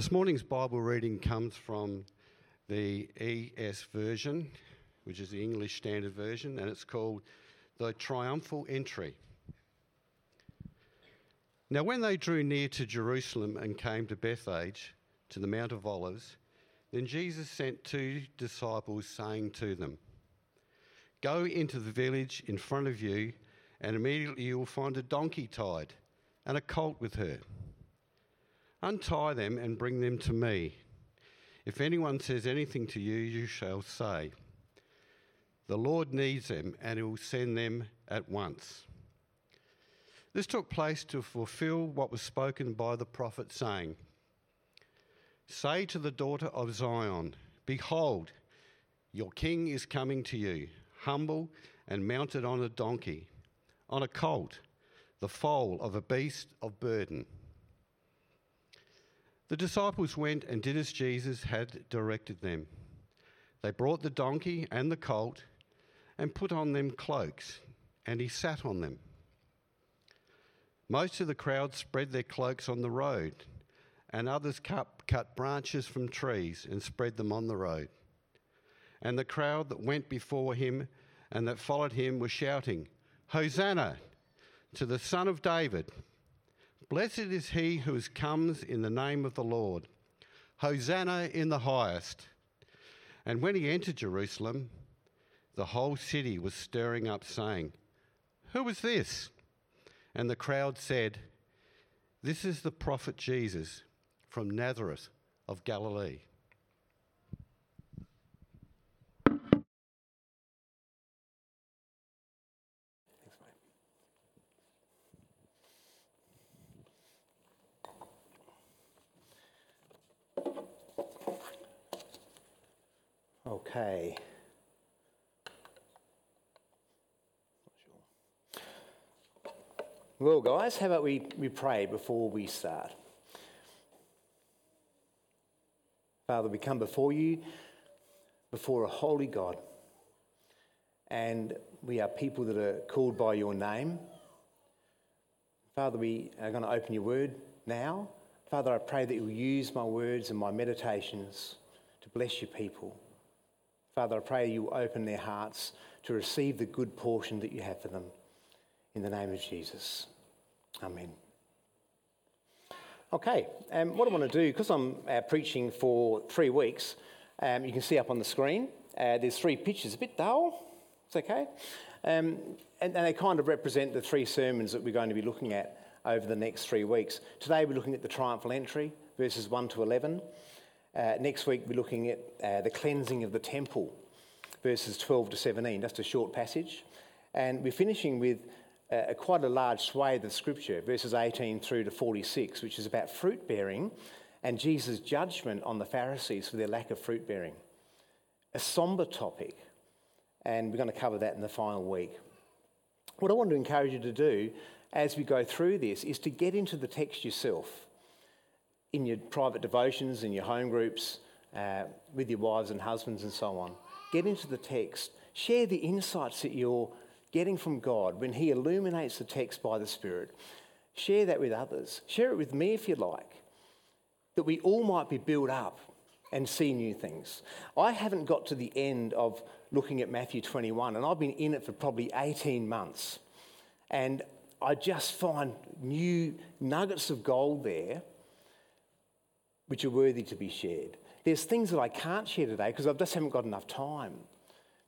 This morning's Bible reading comes from the ESV version, which is the English Standard Version, and it's called The Triumphal Entry. Now, when they drew near to Jerusalem and came to Bethphage, to the Mount of Olives, then Jesus sent two disciples, saying to them, Go into the village in front of you, and immediately you will find a donkey tied and a colt with her Untie them and bring them to me. If anyone says anything to you, you shall say, The Lord needs them, and he will send them at once. This took place to fulfill what was spoken by the prophet, saying, Say to the daughter of Zion, Behold, your king is coming to you, humble and mounted on a donkey, on a colt, the foal of a beast of burden. The disciples went and did as Jesus had directed them. They brought the donkey and the colt and put on them cloaks, and he sat on them. Most of the crowd spread their cloaks on the road, and others cut, cut branches from trees and spread them on the road. And the crowd that went before him and that followed him were shouting, Hosanna to the Son of David! Blessed is he who comes in the name of the Lord. Hosanna in the highest. And when he entered Jerusalem, the whole city was stirring up, saying, Who is this? And the crowd said, This is the prophet Jesus from Nazareth of Galilee. Okay. Well, guys, how about we, we pray before we start? Father, we come before you, before a holy God, and we are people that are called by your name. Father, we are going to open your word now. Father, I pray that you'll use my words and my meditations to bless your people. Father, I pray you open their hearts to receive the good portion that you have for them. In the name of Jesus. Amen. Okay, um, what I want to do, because I'm uh, preaching for three weeks, um, you can see up on the screen, uh, there's three pictures, a bit dull, it's okay. Um, and, and they kind of represent the three sermons that we're going to be looking at over the next three weeks. Today we're looking at the triumphal entry, verses 1 to 11. Uh, next week, we're looking at uh, the cleansing of the temple, verses 12 to 17, just a short passage. And we're finishing with uh, quite a large swathe of scripture, verses 18 through to 46, which is about fruit bearing and Jesus' judgment on the Pharisees for their lack of fruit bearing. A somber topic, and we're going to cover that in the final week. What I want to encourage you to do as we go through this is to get into the text yourself in your private devotions, in your home groups, uh, with your wives and husbands and so on. Get into the text. Share the insights that you're getting from God when He illuminates the text by the Spirit. Share that with others. Share it with me if you like, that we all might be built up and see new things. I haven't got to the end of looking at Matthew 21, and I've been in it for probably 18 months. And I just find new nuggets of gold there which are worthy to be shared. There's things that I can't share today because I just haven't got enough time.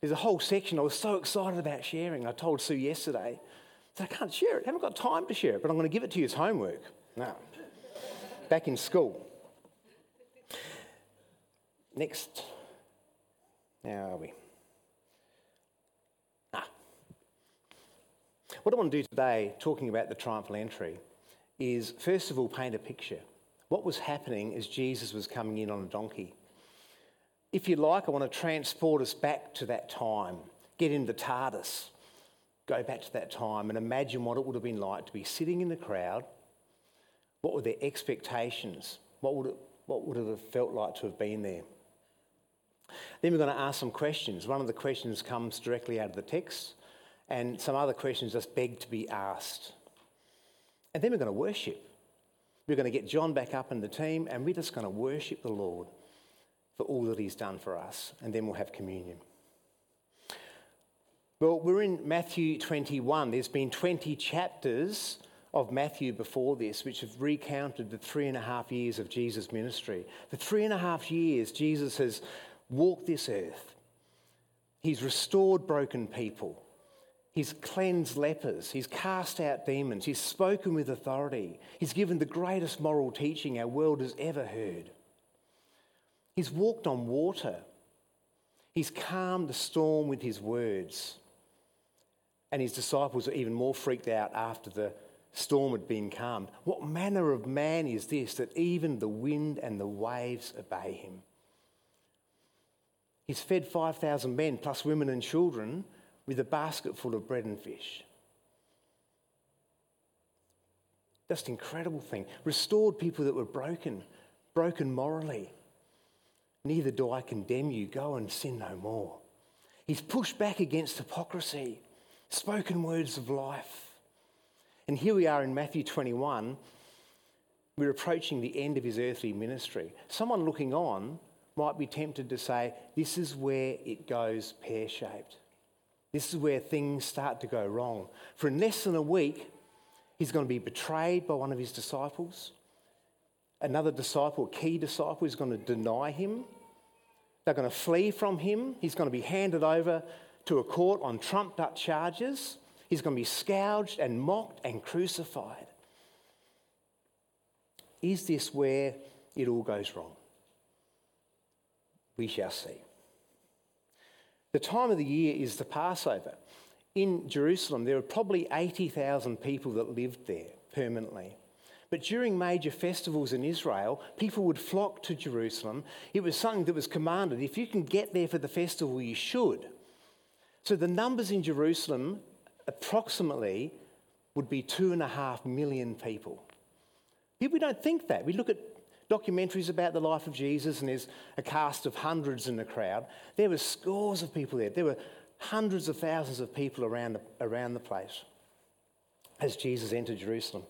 There's a whole section I was so excited about sharing. I told Sue yesterday, that I can't share it. I haven't got time to share it, but I'm going to give it to you as homework. Now, back in school. Next. Now are we? Ah. What I want to do today, talking about the triumphal entry, is first of all paint a picture what was happening as Jesus was coming in on a donkey. If you like, I want to transport us back to that time, get into TARDIS, go back to that time and imagine what it would have been like to be sitting in the crowd. What were their expectations? What would it, what would it have felt like to have been there? Then we're going to ask some questions. One of the questions comes directly out of the text, and some other questions just beg to be asked. And then we're going to worship. We're going to get John back up in the team and we're just going to worship the Lord for all that he's done for us. And then we'll have communion. Well, we're in Matthew 21. There's been 20 chapters of Matthew before this, which have recounted the three and a half years of Jesus' ministry. For three and a half years, Jesus has walked this earth. He's restored broken people. He's cleansed lepers. He's cast out demons. He's spoken with authority. He's given the greatest moral teaching our world has ever heard. He's walked on water. He's calmed the storm with his words. And his disciples are even more freaked out after the storm had been calmed. What manner of man is this that even the wind and the waves obey him? He's fed 5,000 men, plus women and children, with a basket full of bread and fish. Just incredible thing. Restored people that were broken, broken morally. Neither do I condemn you. Go and sin no more. He's pushed back against hypocrisy spoken words of life. And here we are in Matthew 21. We're approaching the end of his earthly ministry. Someone looking on might be tempted to say, This is where it goes pear shaped. This is where things start to go wrong. For in less than a week, he's going to be betrayed by one of his disciples. Another disciple, a key disciple, is going to deny him. They're going to flee from him. He's going to be handed over to a court on trumped up charges. He's going to be scourged and mocked and crucified. Is this where it all goes wrong? We shall see. The time of the year is the Passover. In Jerusalem, there were probably 80,000 people that lived there permanently. But during major festivals in Israel, people would flock to Jerusalem. It was something that was commanded. If you can get there for the festival, you should. So the numbers in Jerusalem approximately would be two and a half million people. We don't think that. We look at documentaries about the life of Jesus, and there's a cast of hundreds in the crowd. There were scores of people there. There were hundreds of thousands of people around the, around the place as Jesus entered Jerusalem.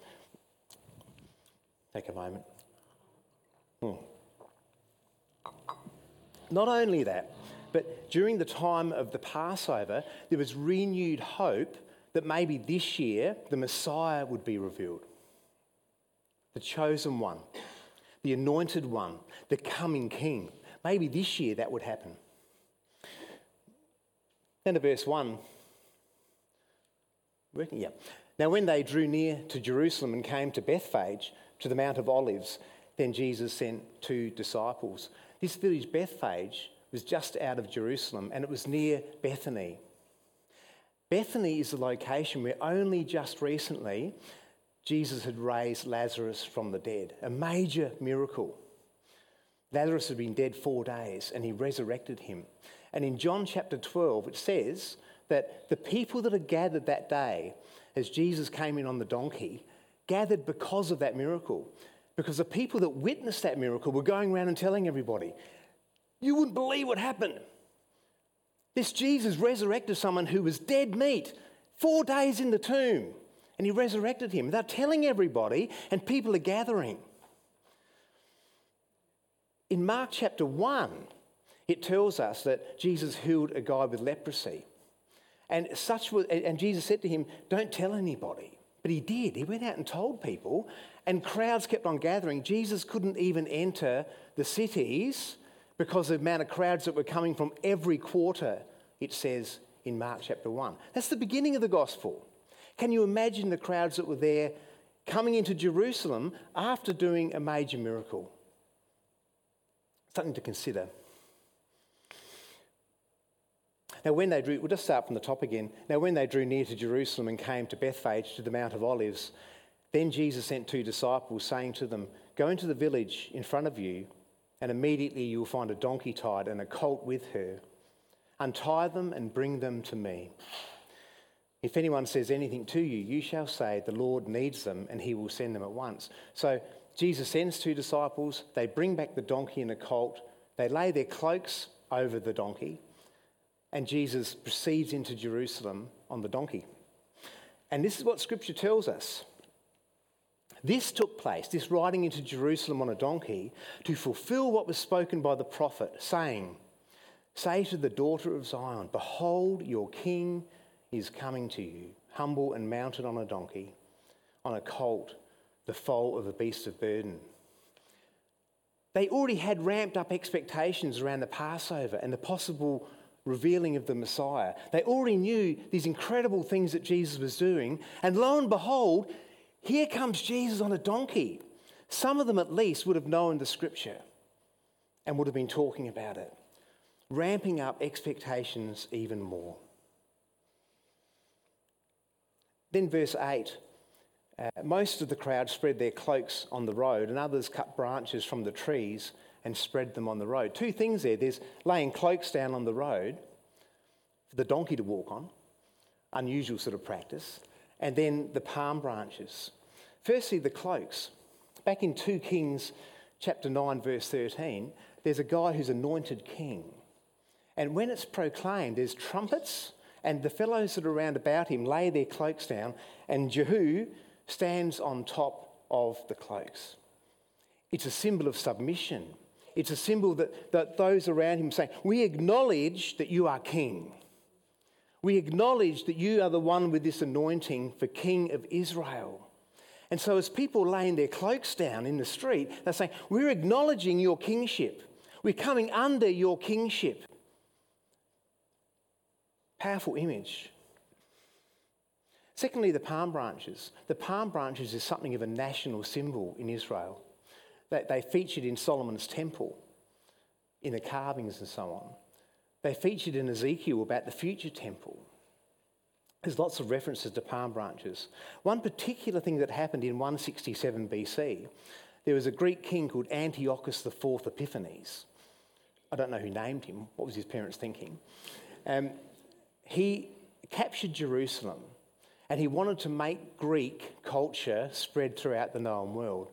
Take a moment. Hmm. Not only that, but during the time of the Passover, there was renewed hope that maybe this year the Messiah would be revealed. The chosen one, the anointed one, the coming king. Maybe this year that would happen. Then to verse 1. Working? Yeah. Now, when they drew near to Jerusalem and came to Bethphage, to the Mount of Olives, then Jesus sent two disciples. This village, Bethphage, was just out of Jerusalem and it was near Bethany. Bethany is the location where only just recently Jesus had raised Lazarus from the dead, a major miracle. Lazarus had been dead four days and he resurrected him. And in John chapter 12, it says that the people that had gathered that day as Jesus came in on the donkey gathered because of that miracle. Because the people that witnessed that miracle were going around and telling everybody, you wouldn't believe what happened. This Jesus resurrected someone who was dead meat, four days in the tomb, and he resurrected him. They're telling everybody, and people are gathering. In Mark chapter 1, it tells us that Jesus healed a guy with leprosy. And, such was, and Jesus said to him, Don't tell anybody. But he did. He went out and told people, and crowds kept on gathering. Jesus couldn't even enter the cities because of the amount of crowds that were coming from every quarter, it says in Mark chapter 1. That's the beginning of the gospel. Can you imagine the crowds that were there coming into Jerusalem after doing a major miracle? Something to consider. Now, when they drew, we'll just start from the top again. Now, when they drew near to Jerusalem and came to Bethphage to the Mount of Olives, then Jesus sent two disciples, saying to them, Go into the village in front of you and immediately you will find a donkey tied and a colt with her. Untie them and bring them to me. If anyone says anything to you, you shall say, The Lord needs them, and he will send them at once. So Jesus sends two disciples. They bring back the donkey and the colt. They lay their cloaks over the donkey, and Jesus proceeds into Jerusalem on the donkey. And this is what Scripture tells us This took place, this riding into Jerusalem on a donkey, to fulfill what was spoken by the prophet, saying, Say to the daughter of Zion, Behold, your king is coming to you, humble and mounted on a donkey, on a colt, the foal of a beast of burden. They already had ramped up expectations around the Passover and the possible revealing of the Messiah. They already knew these incredible things that Jesus was doing. And lo and behold, here comes Jesus on a donkey. Some of them, at least, would have known the scripture and would have been talking about it, ramping up expectations even more. Then, verse 8 uh, most of the crowd spread their cloaks on the road, and others cut branches from the trees and spread them on the road. Two things there there's laying cloaks down on the road for the donkey to walk on, unusual sort of practice, and then the palm branches. Firstly, the cloaks. Back in 2 Kings chapter 9, verse 13, there's a guy who's anointed king. And when it's proclaimed, there's trumpets, and the fellows that are around about him lay their cloaks down, and Jehu stands on top of the cloaks. It's a symbol of submission. It's a symbol that, that those around him say, We acknowledge that you are king. We acknowledge that you are the one with this anointing for King of Israel. And so, as people laying their cloaks down in the street, they're saying, We're acknowledging your kingship. We're coming under your kingship. Powerful image. Secondly, the palm branches. The palm branches is something of a national symbol in Israel. They, they featured in Solomon's temple, in the carvings and so on. They featured in Ezekiel about the future temple. There's lots of references to palm branches. One particular thing that happened in 167 BC, there was a Greek king called Antiochus IV Epiphanes. I don't know who named him, what was his parents thinking? Um, he captured Jerusalem and he wanted to make Greek culture spread throughout the known world.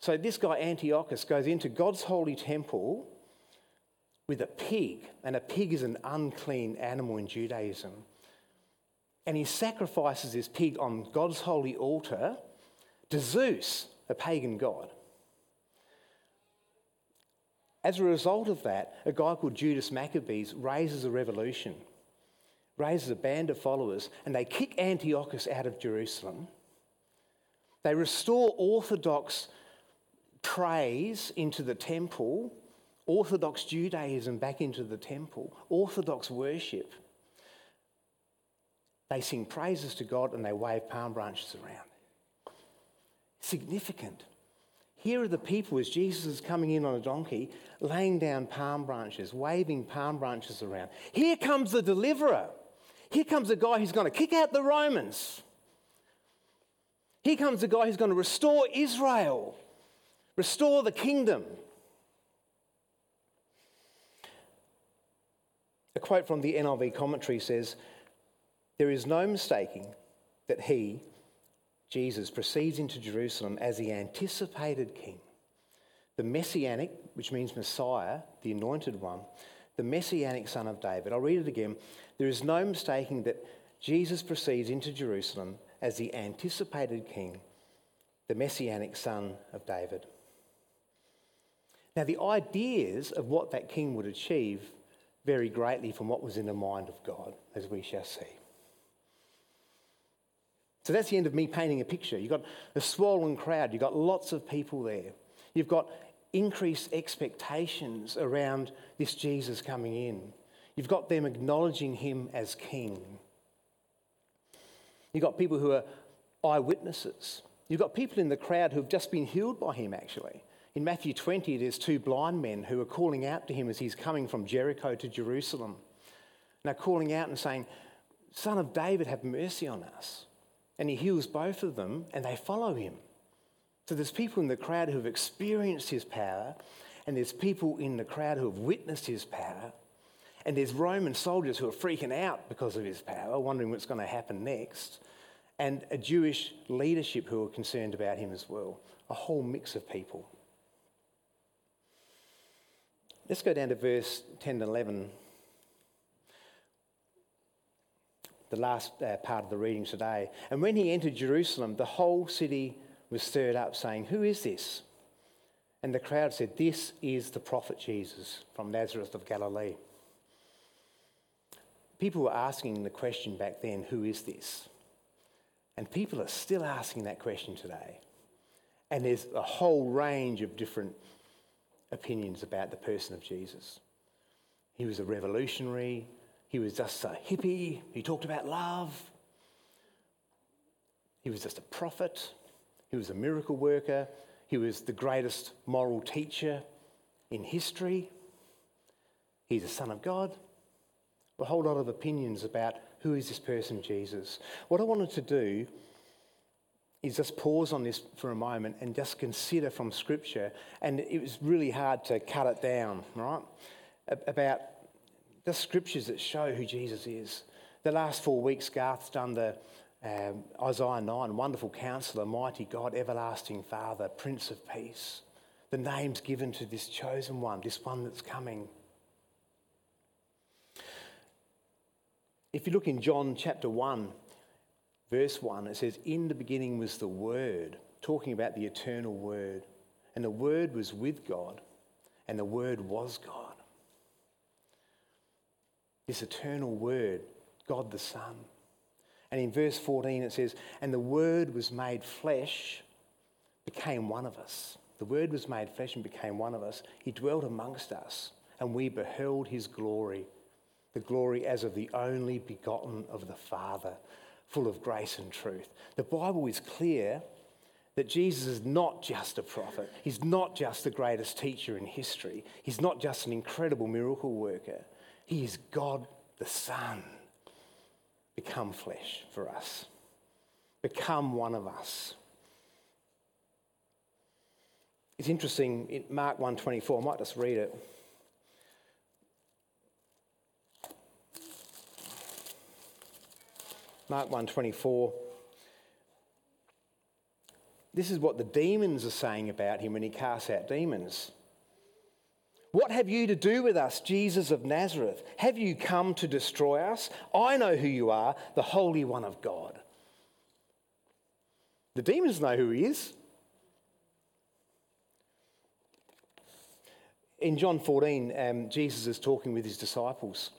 So this guy Antiochus goes into God's holy temple with a pig, and a pig is an unclean animal in Judaism. And he sacrifices this pig on God's holy altar to Zeus, a pagan god. As a result of that, a guy called Judas Maccabeus raises a revolution, raises a band of followers, and they kick Antiochus out of Jerusalem. They restore orthodox praise into the temple Orthodox Judaism back into the temple, Orthodox worship. They sing praises to God and they wave palm branches around. Significant. Here are the people as Jesus is coming in on a donkey, laying down palm branches, waving palm branches around. Here comes the deliverer. Here comes a guy who's going to kick out the Romans. Here comes a guy who's going to restore Israel, restore the kingdom. A quote from the NIV commentary says, There is no mistaking that he, Jesus, proceeds into Jerusalem as the anticipated king. The messianic, which means Messiah, the anointed one, the messianic son of David. I'll read it again. There is no mistaking that Jesus proceeds into Jerusalem as the anticipated king, the messianic son of David. Now, the ideas of what that king would achieve vary greatly from what was in the mind of God, as we shall see. So that's the end of me painting a picture. You've got a swollen crowd, you've got lots of people there, you've got increased expectations around this Jesus coming in. You've got them acknowledging him as king. You've got people who are eyewitnesses. You've got people in the crowd who have just been healed by him, actually. In Matthew 20, there's two blind men who are calling out to him as he's coming from Jericho to Jerusalem. They're calling out and saying, Son of David, have mercy on us. And he heals both of them and they follow him. So there's people in the crowd who have experienced his power, and there's people in the crowd who have witnessed his power, and there's Roman soldiers who are freaking out because of his power, wondering what's going to happen next, and a Jewish leadership who are concerned about him as well. A whole mix of people. Let's go down to verse 10 and 11. The last uh, part of the reading today. And when he entered Jerusalem, the whole city was stirred up, saying, Who is this? And the crowd said, This is the prophet Jesus from Nazareth of Galilee. People were asking the question back then, Who is this? And people are still asking that question today. And there's a whole range of different opinions about the person of Jesus. He was a revolutionary, he was just a hippie, he talked about love, he was just a prophet, he was a miracle worker, he was the greatest moral teacher in history, he's a son of God. A whole lot of opinions about who is this person, Jesus. What I wanted to do is just pause on this for a moment and just consider from Scripture. And it was really hard to cut it down, right? About the scriptures that show who Jesus is. The last four weeks, Garth's done the um, Isaiah 9 wonderful counselor, mighty God, everlasting Father, Prince of Peace. The names given to this chosen one, this one that's coming. If you look in John chapter 1, verse 1, it says, In the beginning was the Word, talking about the eternal Word. And the Word was with God, and the Word was God. This eternal Word, God the Son. And in verse 14 it says, And the Word was made flesh, became one of us. The Word was made flesh and became one of us. He dwelt amongst us, and we beheld his glory, the glory as of the only begotten of the Father full of grace and truth. The Bible is clear that Jesus is not just a prophet, he's not just the greatest teacher in history, he's not just an incredible miracle worker, he is God the Son, become flesh for us, become one of us. It's interesting in Mark 1:24, I might just read it. Mark 1:24. This is what the demons are saying about him when he casts out demons. What have you to do with us, Jesus of Nazareth? Have you come to destroy us? I know who you are, the Holy One of God. The demons know who he is. In John 14, um, Jesus is talking with his disciples,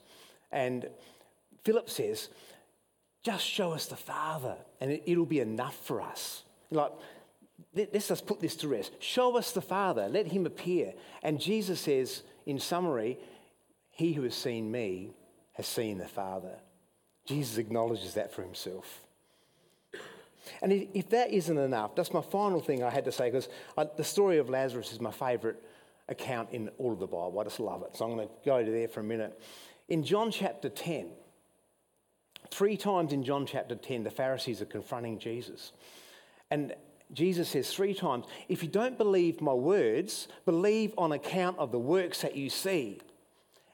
and Philip says, just show us the Father, and it, will be enough for us. Like, let's just put this to rest. Show us the Father, let him appear. And Jesus says, in summary, he who has seen me has seen the Father. Jesus acknowledges that for himself. And if that isn't enough, that's my final thing I had to say, because the story of Lazarus is my favourite account in all of the Bible. I just love it. So I'm going to go to there for a minute. In John chapter 10, Three times in John chapter 10, the Pharisees are confronting Jesus. And Jesus says three times, If you don't believe my words, believe on account of the works that you see.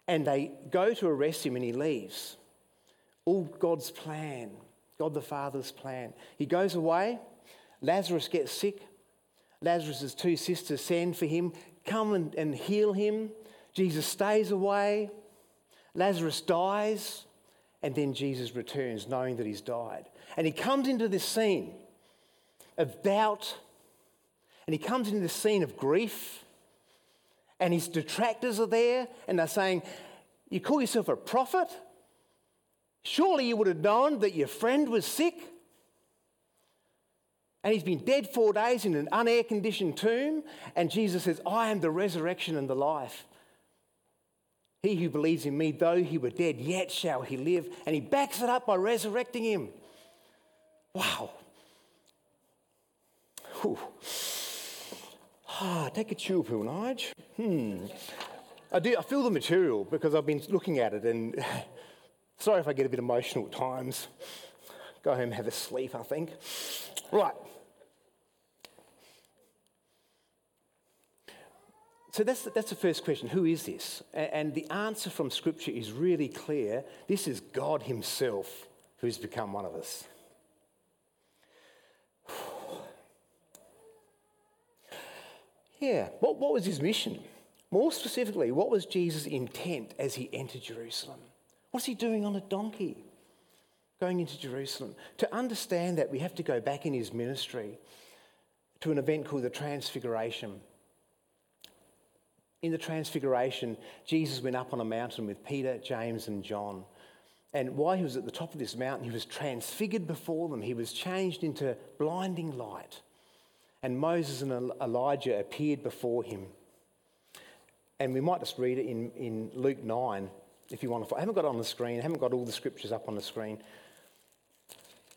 And they go to arrest him and he leaves. All God's plan, God the Father's plan. He goes away, Lazarus gets sick. Lazarus' two sisters send for him, come and, and heal him. Jesus stays away. Lazarus dies. And then Jesus returns knowing that he's died. And he comes into this scene of doubt, and he comes into the scene of grief, and his detractors are there, and they're saying, You call yourself a prophet? Surely you would have known that your friend was sick. And he's been dead four days in an unair conditioned tomb. And Jesus says, I am the resurrection and the life. He who believes in me, though he were dead, yet shall he live. And he backs it up by resurrecting him. Wow. Ah, take a chill pill, Nige. Hmm. I do. I feel the material because I've been looking at it, and sorry if I get a bit emotional at times. Go home, have a sleep. I think. Right. So that's, that's the first question who is this? And the answer from Scripture is really clear. This is God Himself who's become one of us. Yeah, what, what was His mission? More specifically, what was Jesus' intent as He entered Jerusalem? What's He doing on a donkey? Going into Jerusalem. To understand that, we have to go back in his ministry to an event called the Transfiguration. In the Transfiguration, Jesus went up on a mountain with Peter, James, and John. And while he was at the top of this mountain, he was transfigured before them. He was changed into blinding light. And Moses and Elijah appeared before him. And we might just read it in, in Luke 9 if you want to. I haven't got it on the screen, I haven't got all the scriptures up on the screen.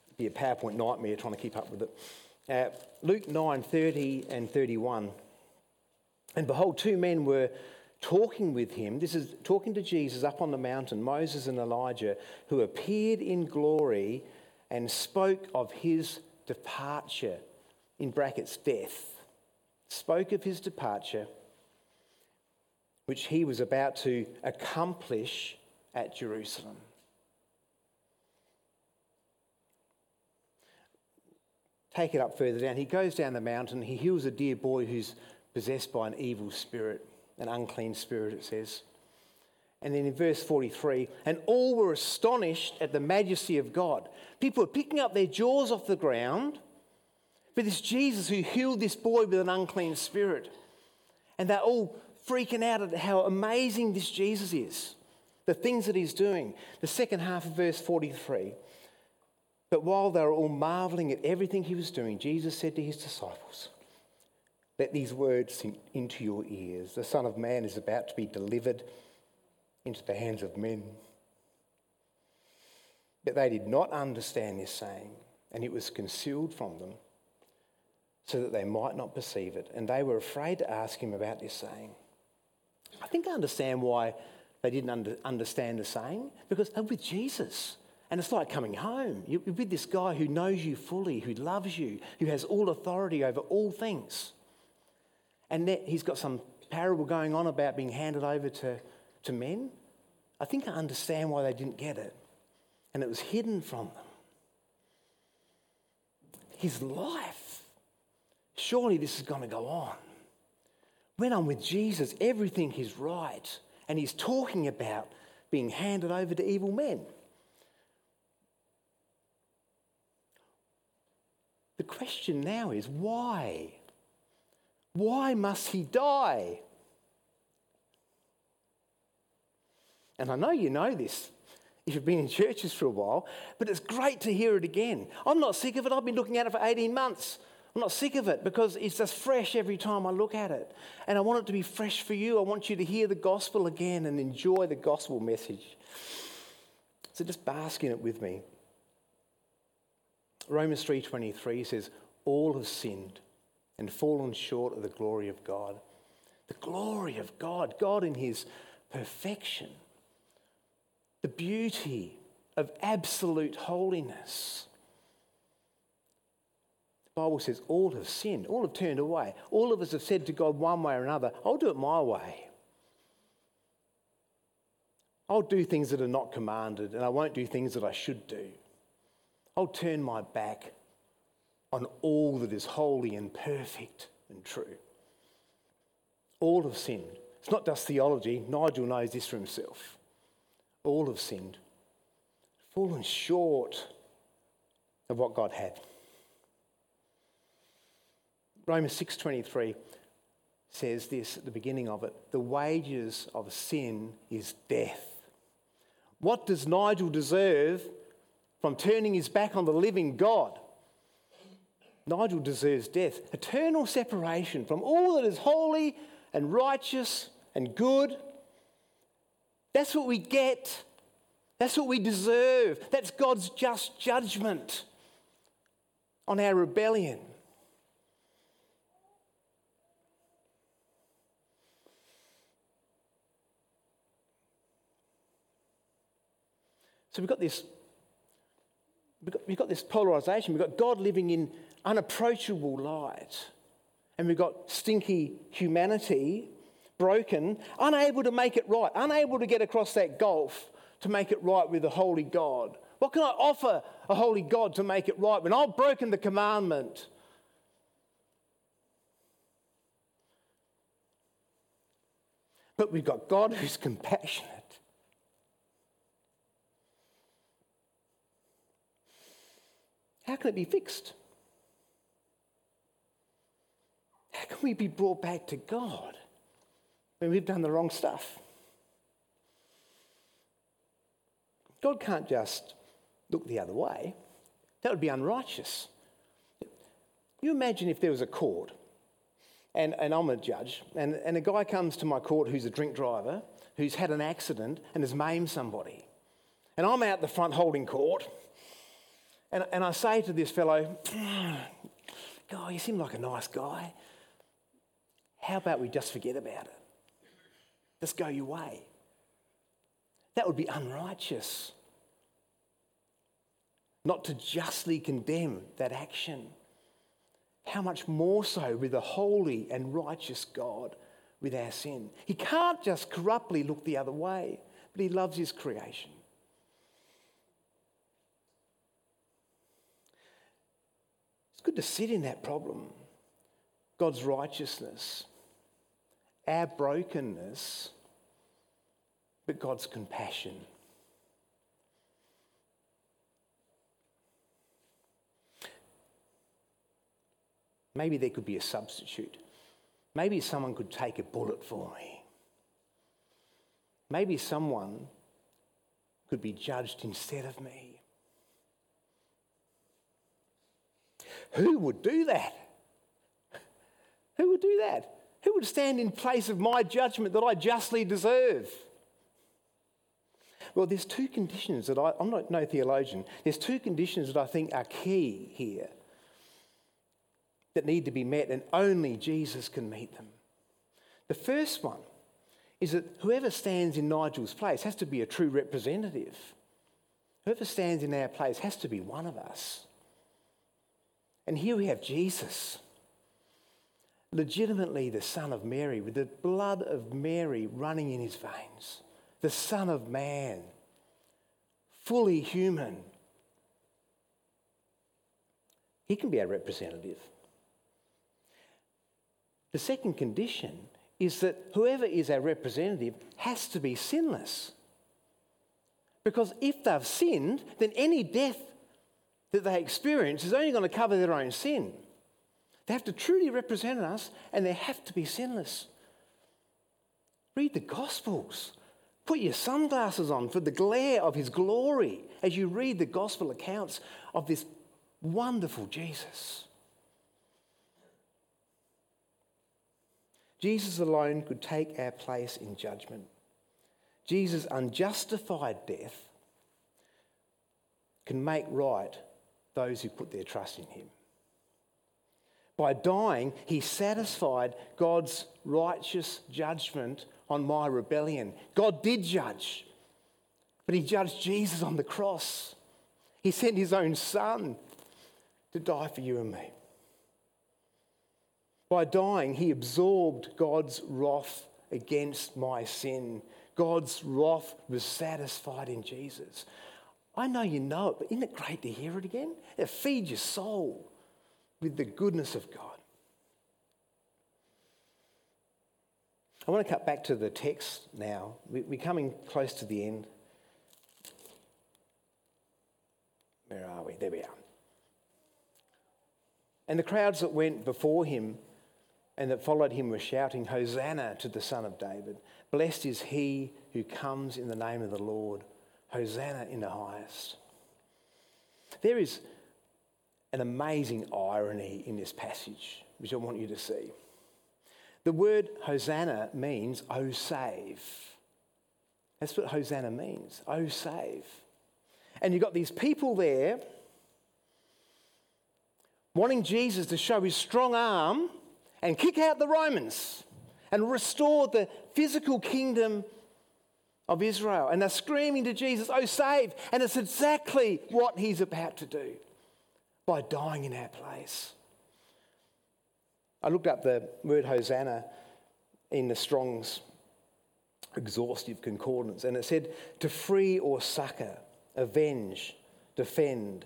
It'd be a PowerPoint nightmare trying to keep up with it. Uh, Luke 9 30 and 31. And behold, two men were talking with him. This is talking to Jesus up on the mountain, Moses and Elijah, who appeared in glory and spoke of his departure, in brackets, death. Spoke of his departure, which he was about to accomplish at Jerusalem. Take it up further down. He goes down the mountain, he heals a dear boy who's possessed by an evil spirit, an unclean spirit, it says. And then in verse 43, and all were astonished at the majesty of God. People were picking up their jaws off the ground for this Jesus who healed this boy with an unclean spirit. And they're all freaking out at how amazing this Jesus is, the things that he's doing. The second half of verse 43. But while they were all marveling at everything he was doing, Jesus said to his disciples, let these words sink into your ears. The Son of Man is about to be delivered into the hands of men. But they did not understand this saying, and it was concealed from them so that they might not perceive it. And they were afraid to ask him about this saying. I think I understand why they didn't under, understand the saying, because they're with Jesus. And it's like coming home. You're with this guy who knows you fully, who loves you, who has all authority over all things. And that he's got some parable going on about being handed over to, to men. I think I understand why they didn't get it. And it was hidden from them. His life. Surely this is going to go on. When I'm with Jesus, everything is right. And he's talking about being handed over to evil men. The question now is why? Why must he die? And I know you know this if you've been in churches for a while, but it's great to hear it again. I'm not sick of it. I've been looking at it for 18 months. I'm not sick of it because it's just fresh every time I look at it. And I want it to be fresh for you. I want you to hear the gospel again and enjoy the gospel message. So just bask in it with me. Romans 3:23 says, "All have sinned and fallen short of the glory of God. The glory of God, God in his perfection, the beauty of absolute holiness. Bible says all have sinned, all have turned away. All of us have said to God one way or another, I'll do it my way. I'll do things that are not commanded, and I won't do things that I should do. I'll turn my back on all that is holy and perfect and true. All have sinned. It's not just theology, Nigel knows this for himself. All have sinned, fallen short of what God had. Romans 6:23 says this at the beginning of it, the wages of sin is death. What does Nigel deserve from turning his back on the living God? Nigel deserves death, eternal separation from all that is holy and righteous and good. That's what we get. That's what we deserve. That's God's just judgment on our rebellion. So we've got this, we've got, we've got this polarization. We've got God living in unapproachable light. And we've got stinky humanity, broken, unable to make it right, unable to get across that gulf to make it right with the holy God. What can I offer a holy God to make it right when I've broken the commandment? But we've got God who's compassionate. How can it be fixed? how can we be brought back to God when we've done the wrong stuff? God can't just look the other way. That would be unrighteous. You imagine if there was a court and, and I'm a judge, and, and a guy comes to my court who's a drink driver, who's had an accident and has maimed somebody. And I'm out the front holding court, and, and I say to this fellow, hmm, God, you seem like a nice guy. How about we just forget about it? Just go your way. That would be unrighteous. Not to justly condemn that action. How much more so with a holy and righteous God with our sin? He can't just corruptly look the other way, but He loves His creation. It's good to sit in that problem. God's righteousness, our brokenness, but God's compassion. Maybe there could be a substitute. Maybe someone could take a bullet for me. Maybe someone could be judged instead of me. Who would do that? Who would do that? Who would stand in place of my judgment that I justly deserve? Well, there's two conditions that I, I'm not no theologian, there's two conditions that I think are key here that need to be met, and only Jesus can meet them. The first one is that whoever stands in Nigel's place has to be a true representative. Whoever stands in our place has to be one of us. And here we have Jesus, legitimately the Son of Mary, with the blood of Mary running in his veins, the Son of Man, fully human. He can be our representative. The second condition is that whoever is our representative has to be sinless. Because if they've sinned, then any death that they experience is only going to cover their own sin. They have to truly represent us and they have to be sinless. Read the Gospels. Put your sunglasses on for the glare of His glory as you read the Gospel accounts of this wonderful Jesus. Jesus alone could take our place in judgment. Jesus' unjustified death can make right those who put their trust in him. By dying, he satisfied God's righteous judgment on my rebellion. God did judge, but he judged Jesus on the cross. He sent his own son to die for you and me. By dying, he absorbed God's wrath against my sin. God's wrath was satisfied in Jesus. I know you know it, but isn't it great to hear it again? It feeds your soul with the goodness of God. I want to cut back to the text now. We're coming close to the end. Where are we? There we are. And the crowds that went before him and that followed him were shouting, Hosanna to the Son of David. Blessed is he who comes in the name of the Lord. Hosanna in the highest. There is an amazing irony in this passage, which I want you to see. The word Hosanna means, oh, save. That's what Hosanna means, oh, save. And you've got these people there wanting Jesus to show his strong arm and kick out the Romans and restore the physical kingdom of Israel. And they're screaming to Jesus, Oh, save. And it's exactly what he's about to do by dying in our place. I looked up the word Hosanna in the Strong's exhaustive concordance, and it said to free or succor, avenge, defend,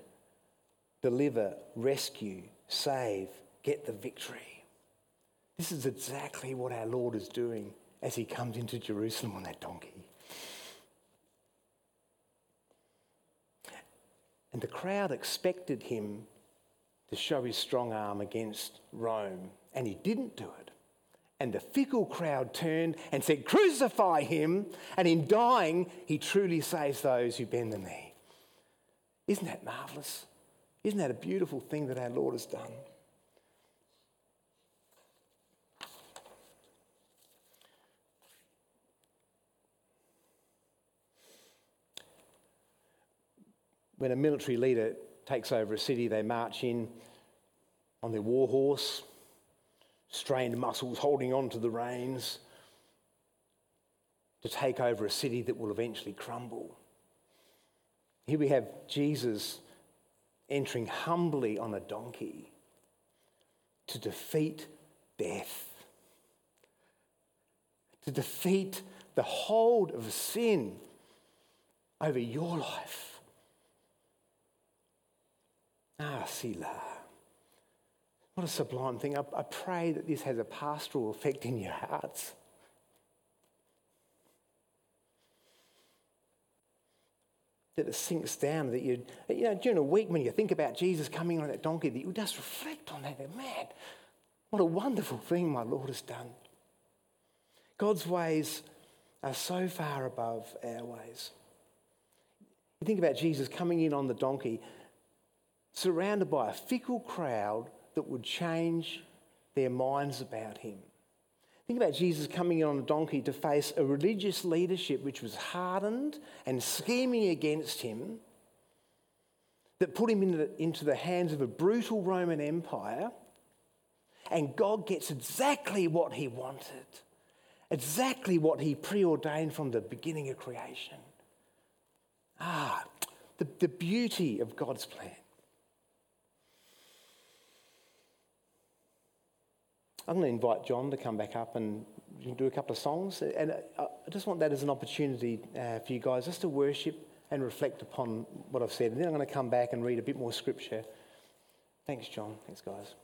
deliver, rescue, save, get the victory. This is exactly what our Lord is doing as he comes into Jerusalem on that donkey. And the crowd expected him to show his strong arm against Rome and he didn't do it. And the fickle crowd turned and said, Crucify him. And in dying, he truly saves those who bend the knee. Isn't that marvellous? Isn't that a beautiful thing that our Lord has done? When a military leader takes over a city, they march in on their war horse, strained muscles holding on to the reins to take over a city that will eventually crumble. Here we have Jesus entering humbly on a donkey to defeat death, to defeat the hold of sin over your life. Ah. What a sublime thing. I, I pray that this has a pastoral effect in your hearts. that it sinks down, that you, you know, during a week when you think about Jesus coming on that donkey, that you just reflect on that. Man, what a wonderful thing my Lord has done. God's ways are so far above our ways. You think about Jesus coming in on the donkey, surrounded by a fickle crowd that would change their minds about him. Think about Jesus coming in on a donkey to face a religious leadership which was hardened and scheming against him, that put him into the, into the hands of a brutal Roman Empire. And God gets exactly what he wanted, exactly what he preordained from the beginning of creation. Ah, the, the beauty of God's plan. I'm going to invite John to come back up and do a couple of songs. And I just want that as an opportunity uh, for you guys just to worship and reflect upon what I've said. And then I'm going to come back and read a bit more scripture. Thanks, John. Thanks, guys.